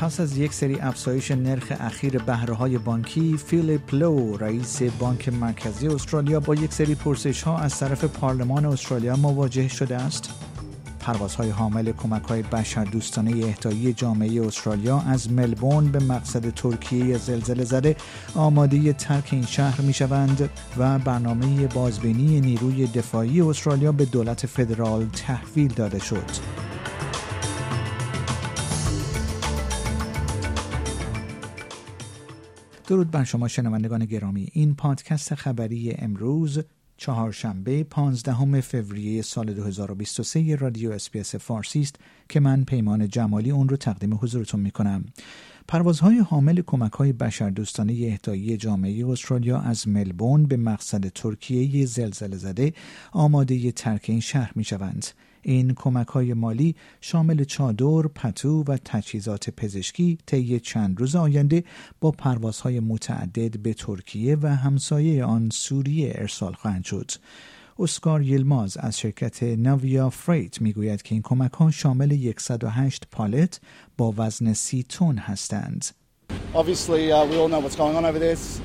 پس از یک سری افزایش نرخ اخیر بهره های بانکی فیلیپ لو رئیس بانک مرکزی استرالیا با یک سری پرسش ها از طرف پارلمان استرالیا مواجه شده است پروازهای حامل کمک های بشر دوستانه اهدایی جامعه استرالیا از ملبورن به مقصد ترکیه زلزله زده آماده ترک این شهر می شوند و برنامه بازبینی نیروی دفاعی استرالیا به دولت فدرال تحویل داده شد. درود بر شما شنوندگان گرامی این پادکست خبری امروز چهارشنبه 15 فوریه سال 2023 رادیو SBS فارسی است که من پیمان جمالی اون رو تقدیم حضورتون می کنم. پروازهای حامل کمک های بشردوستانه اهدایی جامعه استرالیا از ملبورن به مقصد ترکیه زلزله زده آماده ترک این شهر می شوند. این کمک های مالی شامل چادر، پتو و تجهیزات پزشکی طی چند روز آینده با پروازهای متعدد به ترکیه و همسایه آن سوریه ارسال خواهند شد. اسکار یلماز از شرکت ناویا فریت می‌گوید که این کمک ها شامل 108 پالت با وزن سی تن هستند. Obviously, uh, we all know what's going on over there. It's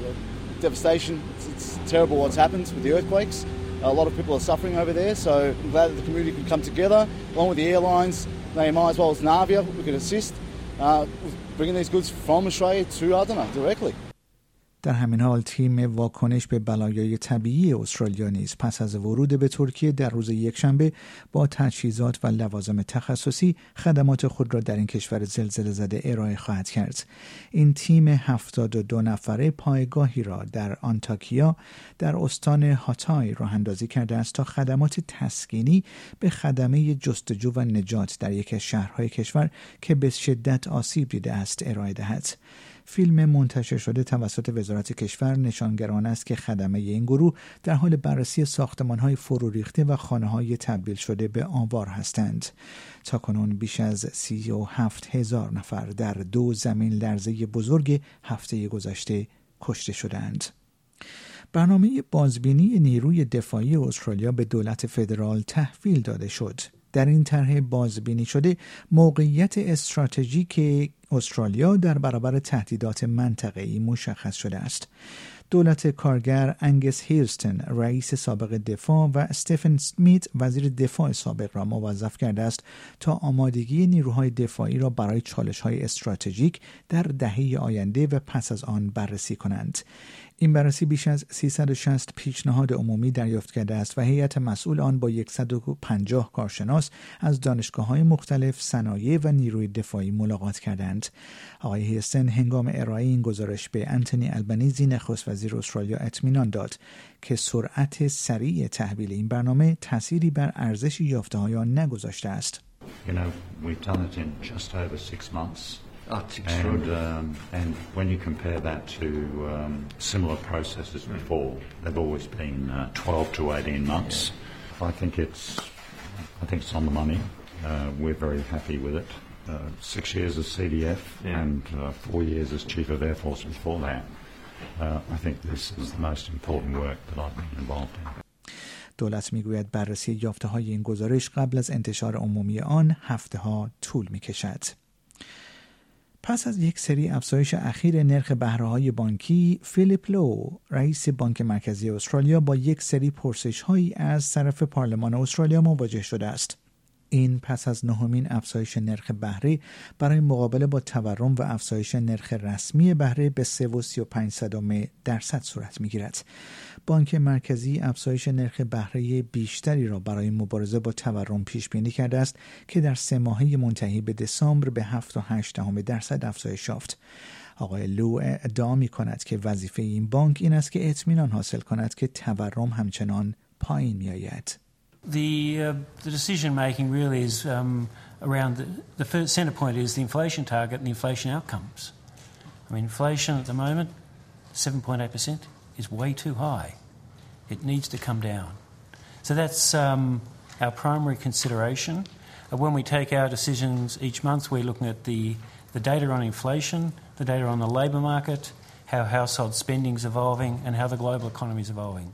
devastation. It's, it's terrible what's happened with the earthquakes. A lot of people are suffering over there, so I'm glad that the community could come together, along with the airlines, they might as well as Navia, we could assist uh, with bringing these goods from Australia to Adana directly. در همین حال تیم واکنش به بلایای طبیعی استرالیا نیز پس از ورود به ترکیه در روز یکشنبه با تجهیزات و لوازم تخصصی خدمات خود را در این کشور زلزله زده ارائه خواهد کرد. این تیم 72 نفره پایگاهی را در آنتاکیا در استان هاتای راه اندازی کرده است تا خدمات تسکینی به خدمه جستجو و نجات در یک از شهرهای کشور که به شدت آسیب دیده است ارائه دهد. فیلم منتشر شده توسط وزارت کشور نشانگران است که خدمه این گروه در حال بررسی ساختمان های فرو ریخته و خانه های تبدیل شده به آوار هستند. تا کنون بیش از سی و هفت هزار نفر در دو زمین لرزه بزرگ هفته گذشته کشته شدند. برنامه بازبینی نیروی دفاعی استرالیا به دولت فدرال تحویل داده شد. در این طرح بازبینی شده موقعیت استراتژیک استرالیا در برابر تهدیدات منطقه‌ای مشخص شده است. دولت کارگر انگس هیرستن رئیس سابق دفاع و استفن سمیت وزیر دفاع سابق را موظف کرده است تا آمادگی نیروهای دفاعی را برای چالش های استراتژیک در دهه آینده و پس از آن بررسی کنند. این بررسی بیش از 360 پیشنهاد عمومی دریافت کرده است و هیئت مسئول آن با 150 کارشناس از دانشگاه های مختلف صنایع و نیروی دفاعی ملاقات کردند. آقای هیستن هنگام ارائه این گزارش به انتونی البنیزی نخست وزیر استرالیا اطمینان داد که سرعت سریع تحویل این برنامه تأثیری بر ارزش یافته آن نگذاشته است. You know, we've done it in just over six months. That's and, um, and when you compare that to um, similar processes before, they've always been uh, 12 to 18 months. Yeah. I think it's, I think it's on the money. Uh, we're very happy with it. Uh, six years as CDF yeah. and uh, four years as Chief of Air Force before that. Uh, I think this is the most important work that I've been involved in. دولت میگوید بررسی یافته های این گزارش قبل از انتشار عمومی آن هفته ها طول می کشد. پس از یک سری افزایش اخیر نرخ بهره های بانکی فیلیپ لو رئیس بانک مرکزی استرالیا با یک سری پرسش هایی از طرف پارلمان استرالیا مواجه شده است. این پس از نهمین افزایش نرخ بهره برای مقابله با تورم و افزایش نرخ رسمی بهره به 3.35 درصد صورت می‌گیرد. بانک مرکزی افزایش نرخ بهره بیشتری را برای مبارزه با تورم پیش بینی کرده است که در سه ماهه منتهی به دسامبر به 7.8 درصد افزایش یافت. آقای لو ادعا می کند که وظیفه این بانک این است که اطمینان حاصل کند که تورم همچنان پایین می آید. The, uh, the decision making really is um, around the, the first centre point is the inflation target and the inflation outcomes. I mean, inflation at the moment 7.8% is way too high. It needs to come down. So that's um, our primary consideration. Uh, when we take our decisions each month, we're looking at the, the data on inflation, the data on the labour market, how household spending is evolving, and how the global economy is evolving.